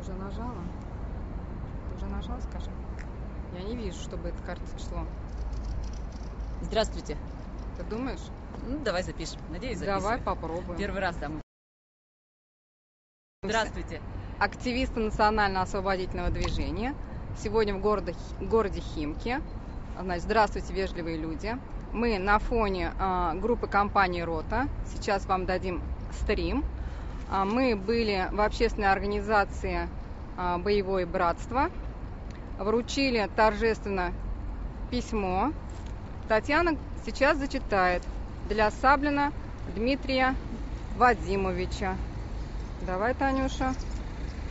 уже нажала? Ты уже нажала, скажи? Я не вижу, чтобы эта карта шло. Здравствуйте. Ты думаешь? Ну, давай запишем. Надеюсь, записывай. Давай попробуем. Первый раз там. Здравствуйте. Активисты национально-освободительного движения. Сегодня в городе, городе Химки. Значит, здравствуйте, вежливые люди. Мы на фоне а, группы компании Рота. Сейчас вам дадим стрим. А, мы были в общественной организации а, Боевое братство. Вручили торжественно письмо. Татьяна сейчас зачитает для Саблина Дмитрия Вадимовича. Давай, Танюша.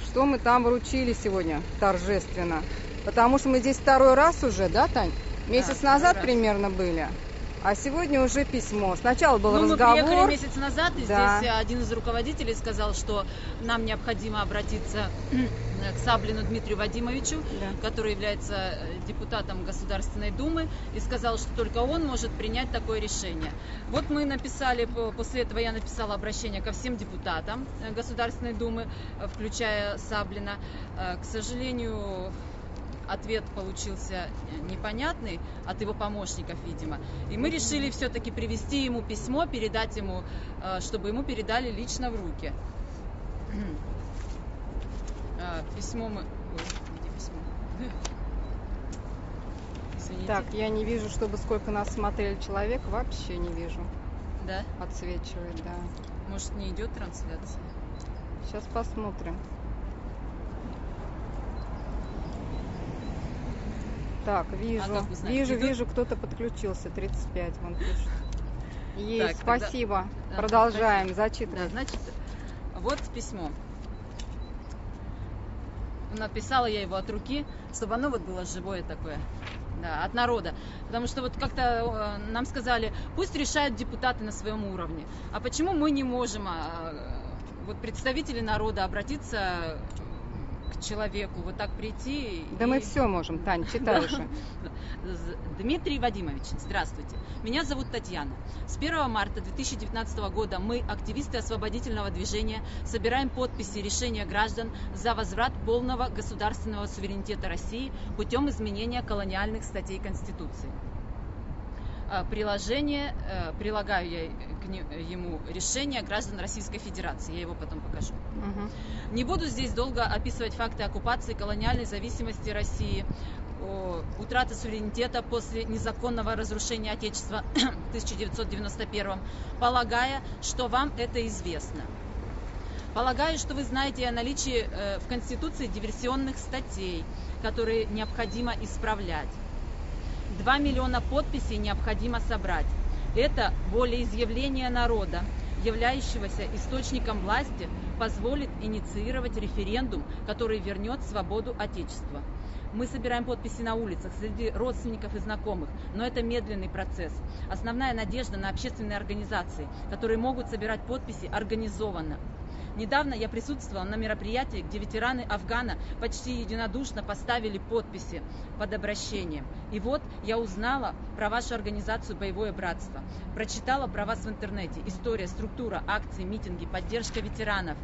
Что мы там вручили сегодня торжественно? Потому что мы здесь второй раз уже, да, Тань? Месяц Да, назад раз. примерно были. А сегодня уже письмо. Сначала был Ну, мы разговор. приехали месяц назад, и Да. здесь один из руководителей сказал, что нам необходимо обратиться к Саблину Дмитрию Вадимовичу, Да. который является э, депутатом Государственной Думы, и сказал, что только он может принять такое решение. Вот мы написали, по- после этого я написала обращение ко всем депутатам э, Государственной Думы, э, включая Саблина. Э, К сожалению, ответ получился непонятный от его помощников, видимо. И мы решили все-таки привести ему письмо, передать ему, э, чтобы ему передали лично в руки. Э, Письмо мы... Ой, где письмо? Извините. Так, я не вижу, чтобы сколько нас смотрели человек. Вообще не вижу. Да? Отсвечивает, да. Может, не идет трансляция? Сейчас посмотрим. Так, вижу. А вижу, идут? вижу, кто-то подключился. 35, вон пишет. Есть, Так, тогда- спасибо. Да, Продолжаем Да, зачитывать. значит, вот письмо. Написала я его от руки, чтобы оно вот было живое такое. Да, от народа. Потому что вот как-то э, нам сказали, пусть решают депутаты на своем уровне. А почему мы не можем, а, э, вот представители народа, обратиться к человеку, вот так прийти? Да и- мы все можем, Тань, читай уже. Дмитрий Вадимович, здравствуйте. Меня зовут Татьяна. С 1 марта 2019 года мы, активисты освободительного движения, собираем подписи решения граждан за возврат полного государственного суверенитета России путем изменения колониальных статей Конституции. А, Приложение, э, прилагаю я к ему решение граждан Российской Федерации, я его потом покажу. Мгм. Не буду здесь долго описывать факты оккупации колониальной зависимости России, утраты суверенитета после незаконного разрушения Отечества в 1991, полагая, что вам это известно. Полагаю, что вы знаете о наличии э, в Конституции диверсионных статей, которые необходимо исправлять. 2 миллиона подписей необходимо собрать. Это волеизъявление народа, являющегося источником власти, позволит инициировать референдум, который вернет свободу Отечества. Мы собираем подписи на улицах среди родственников и знакомых, но это медленный процесс. Основная надежда на общественные организации, которые могут собирать подписи организованно. Недавно я присутствовала на мероприятии, где ветераны Афгана почти единодушно поставили подписи под обращением. И вот я узнала про вашу организацию «Боевое братство». Прочитала про вас в интернете. История, структура, акции, митинги, поддержка ветеранов.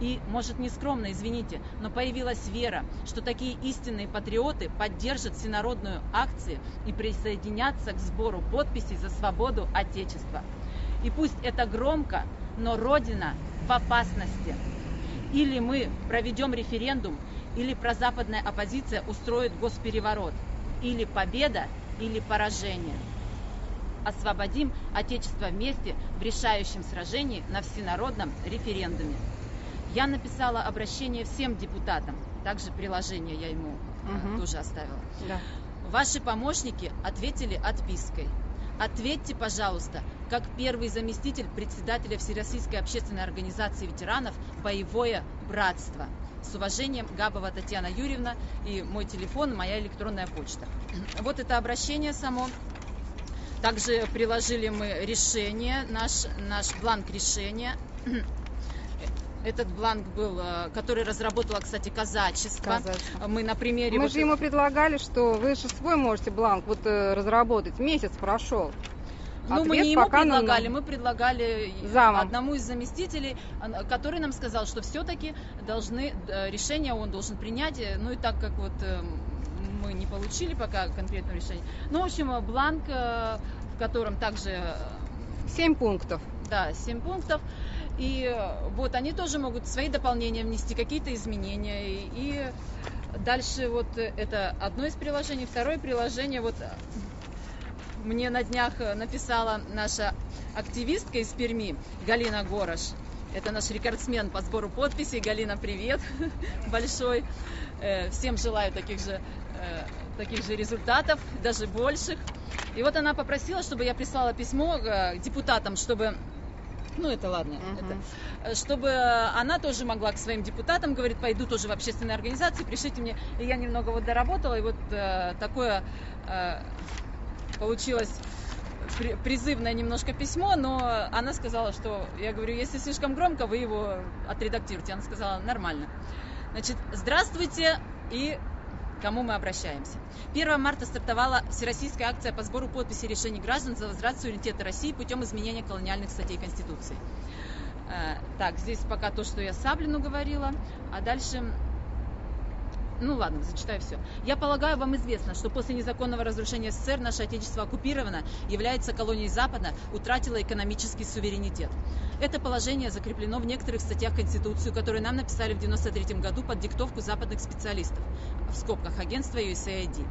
И, может, не скромно, извините, но появилась вера, что такие истинные патриоты поддержат всенародную акцию и присоединятся к сбору подписей за свободу Отечества. И пусть это громко, но Родина опасности. Или мы проведем референдум, или прозападная оппозиция устроит госпереворот. Или победа, или поражение. Освободим Отечество вместе в решающем сражении на всенародном референдуме. Я написала обращение всем депутатам. Также приложение я ему Мгм. тоже оставила. Да. Ваши помощники ответили отпиской. Ответьте, пожалуйста, как первый заместитель председателя Всероссийской общественной организации ветеранов «Боевое братство». С уважением, Габова Татьяна Юрьевна и мой телефон, моя электронная почта. Вот это обращение само. Также приложили мы решение, наш, наш бланк решения. Этот бланк был, э, который разработала, кстати, казачество. Казачество. Мы на примере... Мы вот- же ему предлагали, что вы же свой можете бланк вот э, разработать. Месяц прошел. Ну, мы не ему предлагали, мы предлагали Замом. одному из заместителей, а, который нам сказал, что все-таки должны, решение он должен принять, ну и так как вот э, мы не получили пока конкретного решения. Ну, в общем, бланк, э, в котором также... Э, семь пунктов. Да, семь пунктов. И вот они тоже могут свои дополнения внести, какие-то изменения. И дальше вот это одно из приложений. Второе приложение, вот мне на днях написала наша активистка из Перми, Галина Горош. Это наш рекордсмен по сбору подписей. Галина, привет большой. Э, всем желаю таких же, э, таких же результатов, даже больших. И вот она попросила, чтобы я прислала письмо э, депутатам, чтобы ну это ладно, uh-huh. это, чтобы она тоже могла к своим депутатам, говорит, пойду тоже в общественные организации, пришлите мне. И я немного вот доработала, и вот э, такое э, получилось призывное немножко письмо, но она сказала, что, я говорю, если слишком громко, вы его отредактируйте. Она сказала, нормально. Значит, здравствуйте и кому мы обращаемся. 1 марта стартовала всероссийская акция по сбору подписей решений граждан за возврат суверенитета России путем изменения колониальных статей Конституции. Э, так, здесь пока то, что я Саблину говорила, а дальше ну ладно, зачитаю все. Я полагаю, вам известно, что после незаконного разрушения СССР наше Отечество оккупировано, является колонией Запада, утратило экономический суверенитет. Это положение закреплено в некоторых статьях Конституции, которые нам написали в 1993 году под диктовку западных специалистов, в скобках агентства USAID.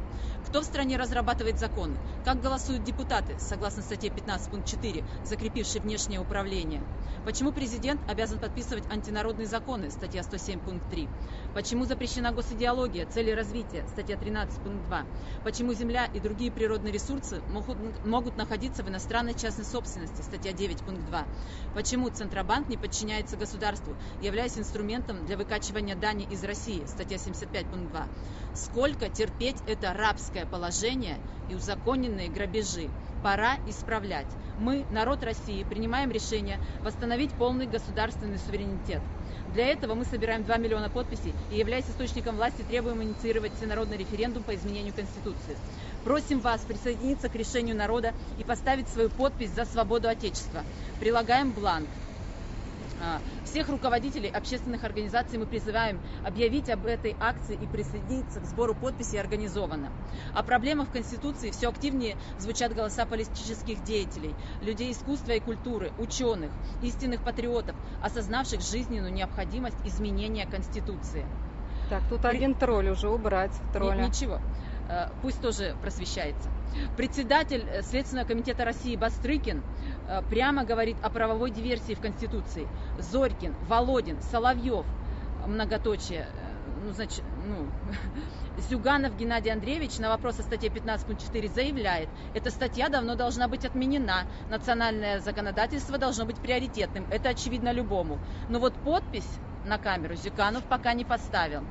Кто в стране разрабатывает законы? Как голосуют депутаты, согласно статье 15 пункт 4, закрепившей внешнее управление? Почему президент обязан подписывать антинародные законы, статья 107 пункт 3? Почему запрещена госидеология, цели развития, статья 13 пункт 2? Почему земля и другие природные ресурсы могут, могут находиться в иностранной частной собственности, статья 9 пункт 2? Почему Центробанк не подчиняется государству, являясь инструментом для выкачивания дани из России, статья 75 пункт 2? Сколько терпеть это рабское положение и узаконенные грабежи? Пора исправлять. Мы, народ России, принимаем решение восстановить полный государственный суверенитет. Для этого мы собираем 2 миллиона подписей и, являясь источником власти, требуем инициировать всенародный референдум по изменению Конституции. Просим вас присоединиться к решению народа и поставить свою подпись за свободу Отечества. Прилагаем бланк. А, всех руководителей общественных организаций мы призываем объявить об этой акции и присоединиться к сбору подписей организованно. О проблемах в Конституции все активнее звучат голоса политических деятелей, людей искусства и культуры, ученых, истинных патриотов, осознавших жизненную необходимость изменения Конституции. Так, тут один тролль уже убрать. Тролля. Ничего. Э, пусть тоже просвещается. Председатель э, Следственного комитета России Бастрыкин э, прямо говорит о правовой диверсии в Конституции. Зорькин, Володин, Соловьев, многоточие, ну, значит, ну, Зюганов Геннадий Андреевич на вопрос о статье 15.4 заявляет, эта статья давно должна быть отменена, национальное законодательство должно быть приоритетным, это очевидно любому. Но вот подпись на камеру Зюганов пока не поставил.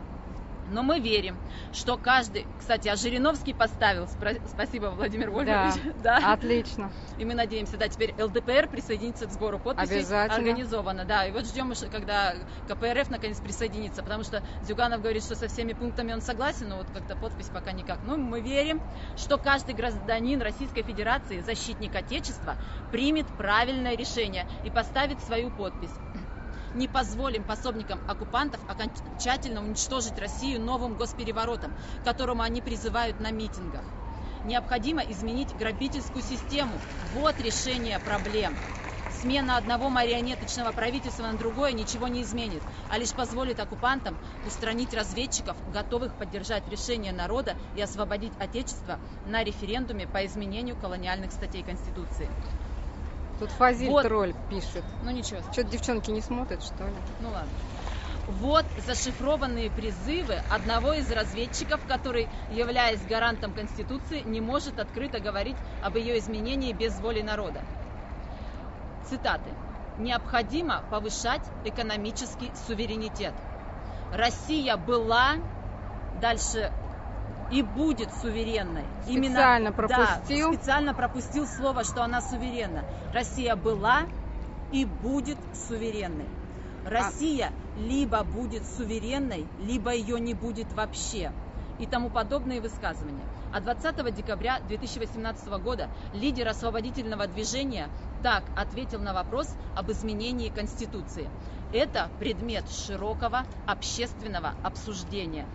Но мы верим, что каждый... Кстати, а Жириновский поставил. Спасибо, Владимир Вольфович. Да, да, отлично. И мы надеемся, да, теперь ЛДПР присоединится к сбору подписей. Обязательно. Организованно, да. И вот ждем, когда КПРФ наконец присоединится, потому что Зюганов говорит, что со всеми пунктами он согласен, но вот как-то подпись пока никак. Но мы верим, что каждый гражданин Российской Федерации, защитник Отечества, примет правильное решение и поставит свою подпись не позволим пособникам оккупантов окончательно уничтожить Россию новым госпереворотом, которому они призывают на митингах. Необходимо изменить грабительскую систему. Вот решение проблем. Смена одного марионеточного правительства на другое ничего не изменит, а лишь позволит оккупантам устранить разведчиков, готовых поддержать решение народа и освободить Отечество на референдуме по изменению колониальных статей Конституции. Тут Фазиль вот. тролль пишет. Ну ничего. Что-то девчонки не смотрят, что ли? Ну ладно. Вот зашифрованные призывы одного из разведчиков, который, являясь гарантом Конституции, не может открыто говорить об ее изменении без воли народа. Цитаты. Необходимо повышать экономический суверенитет. Россия была, дальше и будет суверенной. Специально Именно, пропустил. Да, специально пропустил слово, что она суверенна. Россия была и будет суверенной. Россия а... либо будет суверенной, либо ее не будет вообще. и тому подобные высказывания. А 20 декабря 2018 года лидер освободительного движения так ответил на вопрос об изменении Конституции. Это предмет широкого общественного обсуждения.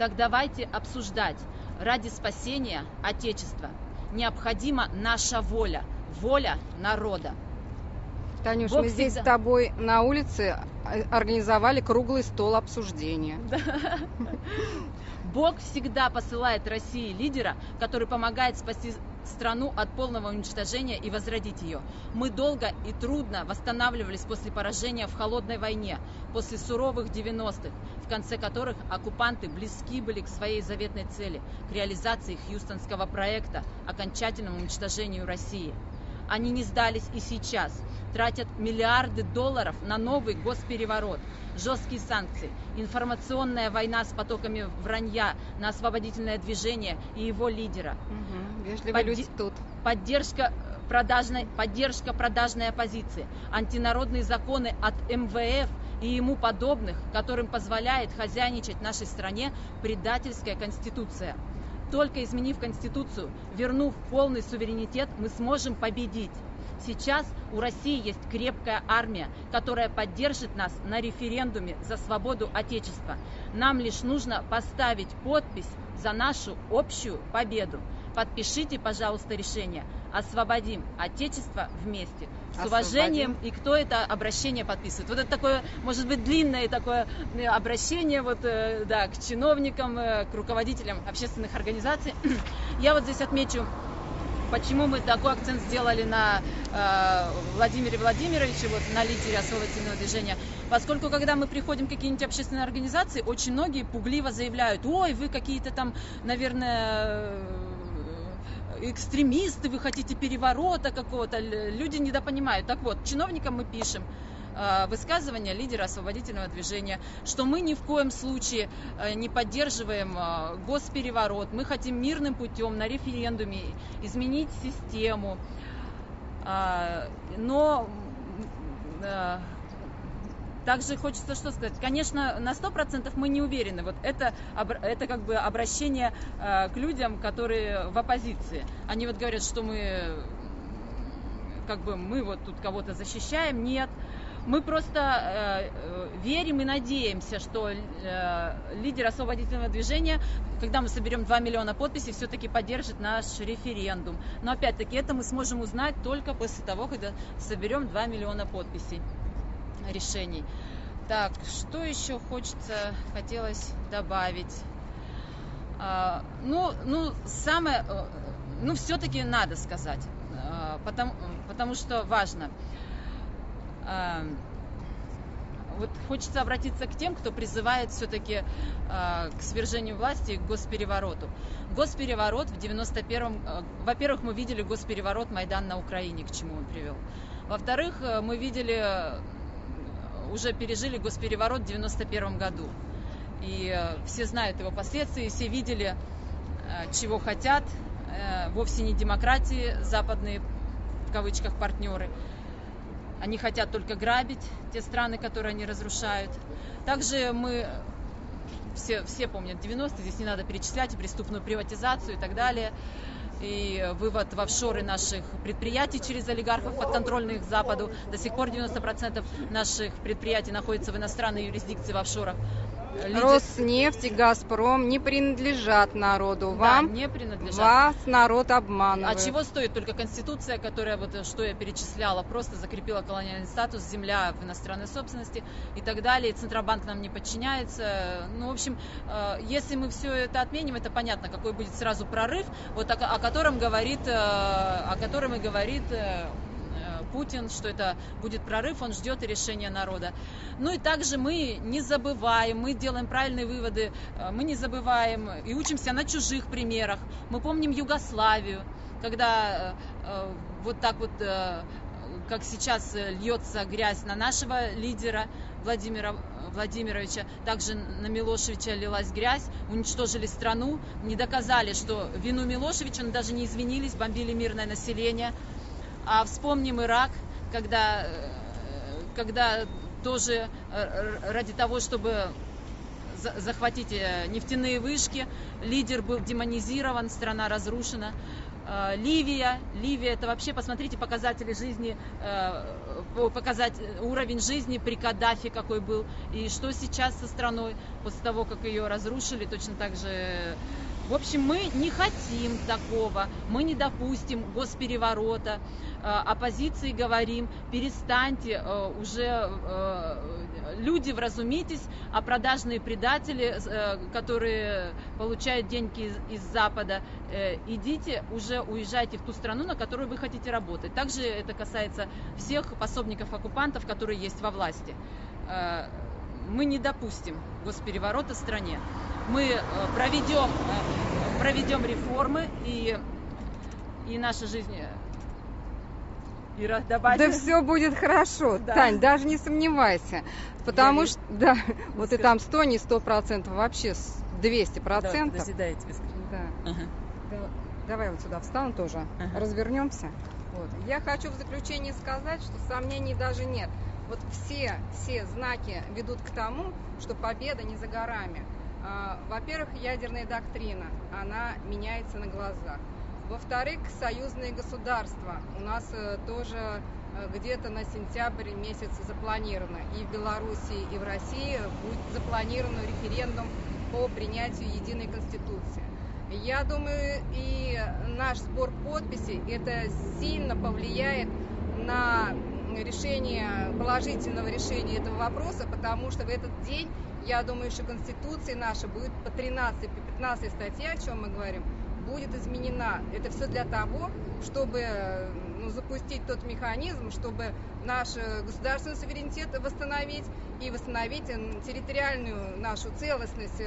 Так давайте обсуждать ради спасения Отечества. Необходима наша воля, воля народа. Танюш, Бог мы всегда... здесь с тобой на улице э, организовали круглый стол обсуждения. Бог всегда посылает России лидера, который помогает спасти страну от полного уничтожения и возродить ее. Мы долго и трудно восстанавливались после поражения в холодной войне, после суровых 90-х, в конце которых оккупанты близки были к своей заветной цели, к реализации Хьюстонского проекта, окончательному уничтожению России. Они не сдались и сейчас, тратят миллиарды долларов на новый госпереворот, жесткие санкции, информационная война с потоками вранья на освободительное движение и его лидера. Угу. Подди- люди тут. Поддержка продажной, поддержка продажной оппозиции, антинародные законы от МВФ и ему подобных, которым позволяет хозяйничать в нашей стране предательская конституция. Только изменив Конституцию, вернув полный суверенитет, мы сможем победить. Сейчас у России есть крепкая армия, которая поддержит нас на референдуме за свободу Отечества. Нам лишь нужно поставить подпись за нашу общую победу. Подпишите, пожалуйста, решение. Освободим Отечество вместе. С уважением. И кто это обращение подписывает? Вот это такое, может быть, длинное такое э, обращение вот, э, да, к чиновникам, э, к руководителям общественных организаций. Я вот здесь отмечу почему мы такой акцент сделали на э, Владимире Владимировиче, вот на лидере освободительного движения, поскольку когда мы приходим в какие-нибудь общественные организации, очень многие пугливо заявляют, ой, вы какие-то там, наверное, экстремисты, вы хотите переворота какого-то, люди недопонимают. Так вот, чиновникам мы пишем, э, высказывания лидера освободительного движения, что мы ни в коем случае э, не поддерживаем э, госпереворот, мы хотим мирным путем на референдуме изменить систему, но также хочется что сказать. Конечно, на сто процентов мы не уверены. Вот это, это как бы обращение э, к людям, которые в оппозиции. Они вот говорят, что мы как бы мы вот тут кого-то защищаем. Нет. Мы просто э, э верим и надеемся, что э, лидер освободительного движения, когда мы соберем 2 миллиона подписей, все-таки поддержит наш референдум. Но опять-таки это мы сможем узнать только после того, когда соберем 2 миллиона подписей решений. Так, что еще хочется, хотелось добавить? А, ну, ну, самое, э, ну, все-таки надо сказать, а, потому, потому что важно. А, вот хочется обратиться к тем, кто призывает все-таки э, к свержению власти, к госперевороту. Госпереворот в 91-м... Э, во-первых, мы видели госпереворот Майдан на Украине, к чему он привел. Во-вторых, мы видели уже пережили госпереворот в 91 году. И э, все знают его последствия, все видели, э, чего хотят. Э, вовсе не демократии западные, в кавычках, партнеры. Они хотят только грабить те страны, которые они разрушают. Также мы все, все помнят 90-е, здесь не надо перечислять преступную приватизацию и так далее и вывод в офшоры наших предприятий через олигархов, подконтрольных Западу. До сих пор 90% наших предприятий находятся в иностранной юрисдикции в офшорах. Лидер... Роснефть и Газпром не принадлежат народу. Вам да, не принадлежат. Вас народ обманывает. А чего стоит только Конституция, которая, вот что я перечисляла, просто закрепила колониальный статус, земля в иностранной собственности и так далее. Центробанк нам не подчиняется. Ну, в общем, э, если мы все это отменим, это понятно, какой будет сразу прорыв, вот о, о котором говорит, э, о котором и говорит э, Путин, что это будет прорыв, он ждет решения народа. Ну и также мы не забываем, мы делаем правильные выводы, э, мы не забываем и учимся на чужих примерах. Мы помним Югославию, когда э, э, вот так вот как сейчас льется грязь на нашего лидера Владимира Владимировича, также на Милошевича лилась грязь, уничтожили страну, не доказали, что вину Милошевича, но даже не извинились, бомбили мирное население. А вспомним Ирак, когда, э, когда тоже э, ради того, чтобы захватить э, нефтяные вышки. Лидер был демонизирован, страна разрушена. Ливия, Ливия это вообще, посмотрите, показатели жизни, показать уровень жизни при Каддафе какой был, и что сейчас со страной после того, как ее разрушили, точно так же в общем, мы не хотим такого, мы не допустим госпереворота. Э, оппозиции говорим, перестаньте э, уже, э, люди, вразумитесь, а продажные предатели, которые получают деньги из, из Запада, идите, уже уезжайте в ту страну, на которую вы хотите работать. Также это касается всех пособников оккупантов, которые есть во власти мы не допустим госпереворота в стране. Мы проведем, проведем реформы, и, и наша жизнь Ира, добавь. Да все будет хорошо, да. Тань, даже не сомневайся. Потому что, да, вот и там 100, не 100 процентов, вообще 200 процентов. Да, подожди, да, я тебе скажу. Да. Ага. да. Давай вот сюда встану тоже, ага. развернемся. Вот. Я хочу в заключение сказать, что сомнений даже нет. Вот все, все знаки ведут к тому, что победа не за горами. А, во-первых, ядерная доктрина, она меняется на глазах. Во-вторых, союзные государства. У нас э, тоже э, где-то на сентябрь месяц запланировано. И в Белоруссии, и в России будет запланирован референдум по принятию единой конституции. Я думаю, и наш сбор подписей это сильно повлияет на решение, положительного решения этого вопроса, потому что в этот день, я думаю, что Конституция наша будет по 13, по 15 статье, о чем мы говорим, будет изменена. Это все для того, чтобы ну, запустить тот механизм, чтобы наш э, государственный суверенитет восстановить и восстановить территориальную нашу целостность.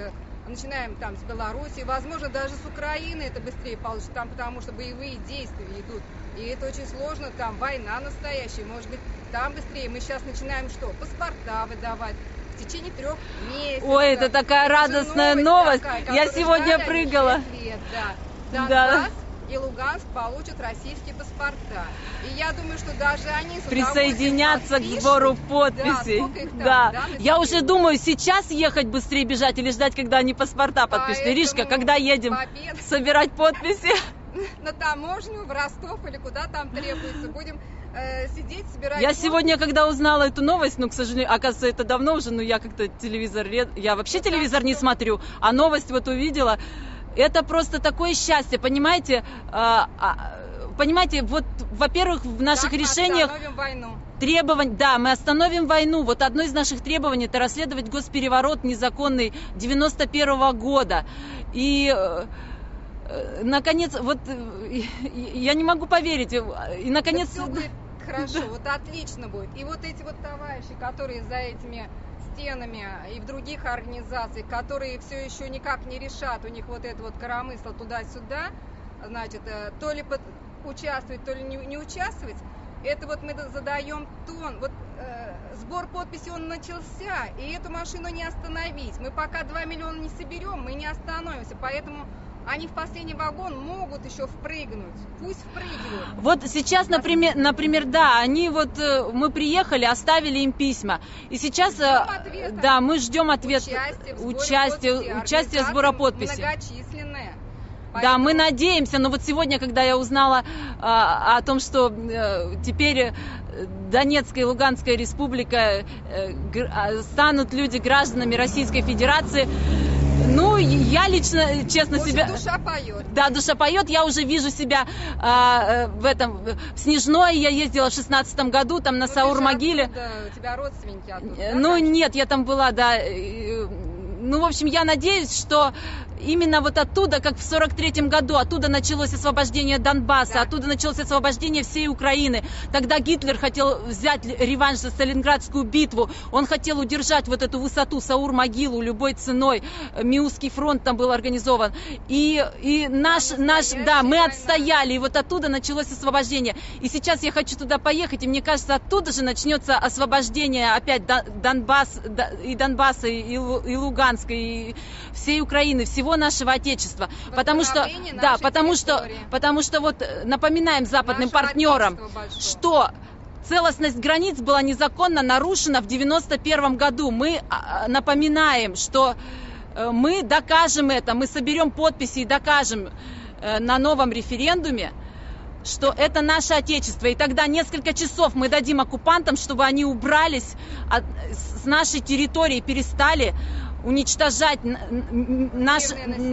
Начинаем там с Беларуси, возможно, даже с Украины это быстрее получится, там, потому что боевые действия идут. И это очень сложно, там война настоящая, может быть, там быстрее. Мы сейчас начинаем что? Паспорта выдавать, в течение трех месяцев. Ой, это такая радостная новость. Такая, Я сегодня прыгала. Лет, да. Да. И Луганск получат российские паспорта. И я думаю, что даже они присоединятся к сбору подписей. Да, да. Я уже думаю, сейчас ехать быстрее бежать или ждать, когда они паспорта подпишут. Иришка, когда едем побед... собирать подписи? На таможню, в Ростов или куда там требуется. Будем э, сидеть, собирать. Я сегодня, когда узнала эту новость, ну, к сожалению, оказывается, это давно уже, но я как-то телевизор, я вообще ну, телевизор не смотрю, а новость вот увидела. Это просто такое счастье, понимаете? А, а, понимаете, вот, во-первых, в наших так решениях... войну. Требовань, да, мы остановим войну. Вот одно из наших требований это расследовать госпереворот незаконный 91 -го года. И э, наконец, вот э, я не могу поверить. И наконец. Да все будет хорошо, вот отлично будет. И вот эти вот товарищи, которые за этими стенами и в других организациях, которые все еще никак не решат, у них вот это вот коромысло туда-сюда, значит, э, то ли под, участвовать, то ли не, не участвовать, это вот мы задаем тон. Вот э, сбор подписей он начался, и эту машину не остановить. Мы пока 2 миллиона не соберем, мы не остановимся. Поэтому они в последний вагон могут еще впрыгнуть. Пусть впрыгивают. Вот сейчас, например, например, да, они вот э, мы приехали, оставили им письма, и сейчас, э, да, мы ждем ответ, участие, в участие, участие сбора подписей. Многочисленные. Поэтому... Да, мы надеемся, но вот сегодня, когда я узнала а, о том, что э, теперь Донецкая и Луганская республика а, станут люди гражданами Российской Федерации, ну, я лично, честно Может, себя... душа поет. Да, душа поет. Я уже вижу себя а, э, в этом, в Снежной. Я ездила в шестнадцатом году, там на ну, Саур-могиле. У тебя родственники оттуда, Ну, да, нет, я там была, да. Ну, в общем, я надеюсь, что именно вот оттуда, как в 43 году, оттуда началось освобождение Донбасса, да. оттуда началось освобождение всей Украины. Тогда Гитлер хотел взять реванш за Сталинградскую битву, он хотел удержать вот эту высоту, Саур-могилу любой ценой, Миусский фронт там был организован. И, и наш, наш, да, мы отстояли, и вот оттуда началось освобождение. И сейчас я хочу туда поехать, и мне кажется, оттуда же начнется освобождение опять Донбасс, и Донбасса, и Луганска, и всей Украины, всего нашего Отечества. Потому что, да, потому что, потому что вот э, напоминаем западным Наше партнерам, что целостность границ была незаконно нарушена в 91 году. Мы а, напоминаем, что э, мы докажем это, мы соберем подписи и докажем э, на новом референдуме, что это наше Отечество. И тогда несколько часов мы дадим оккупантам, чтобы они убрались от, с нашей территории, перестали уничтожать наш,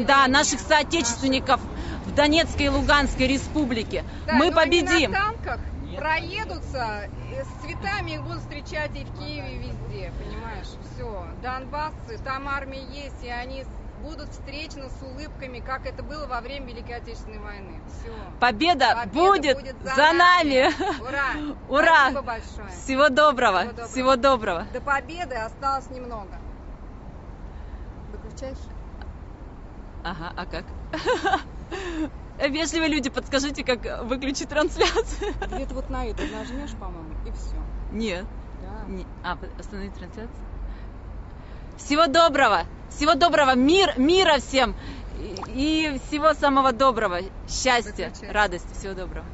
да, наших соотечественников в Донецкой и Луганской республике. Да, мы победим. Они на танках проедутся, с цветами их будут встречать и в Киеве, и везде, понимаешь? Все, Донбассы, там армия есть, и они будут встречены с улыбками, как это было во время Великой Отечественной войны. Все. Победа, Победа будет, будет за, за нами. нами. Ура! Ура! Спасибо большое. Всего доброго. Всего доброго. Всего доброго. До победы осталось немного. Выключаешь? Ага, а как? Вежливые люди, подскажите, как выключить трансляцию. Где-то вот на это нажмешь, по-моему, и все. Нет. Да. Не... А, остановить трансляцию? Всего доброго! Всего доброго! Мир, мира всем! И всего самого доброго! Счастья, радости! Всего доброго!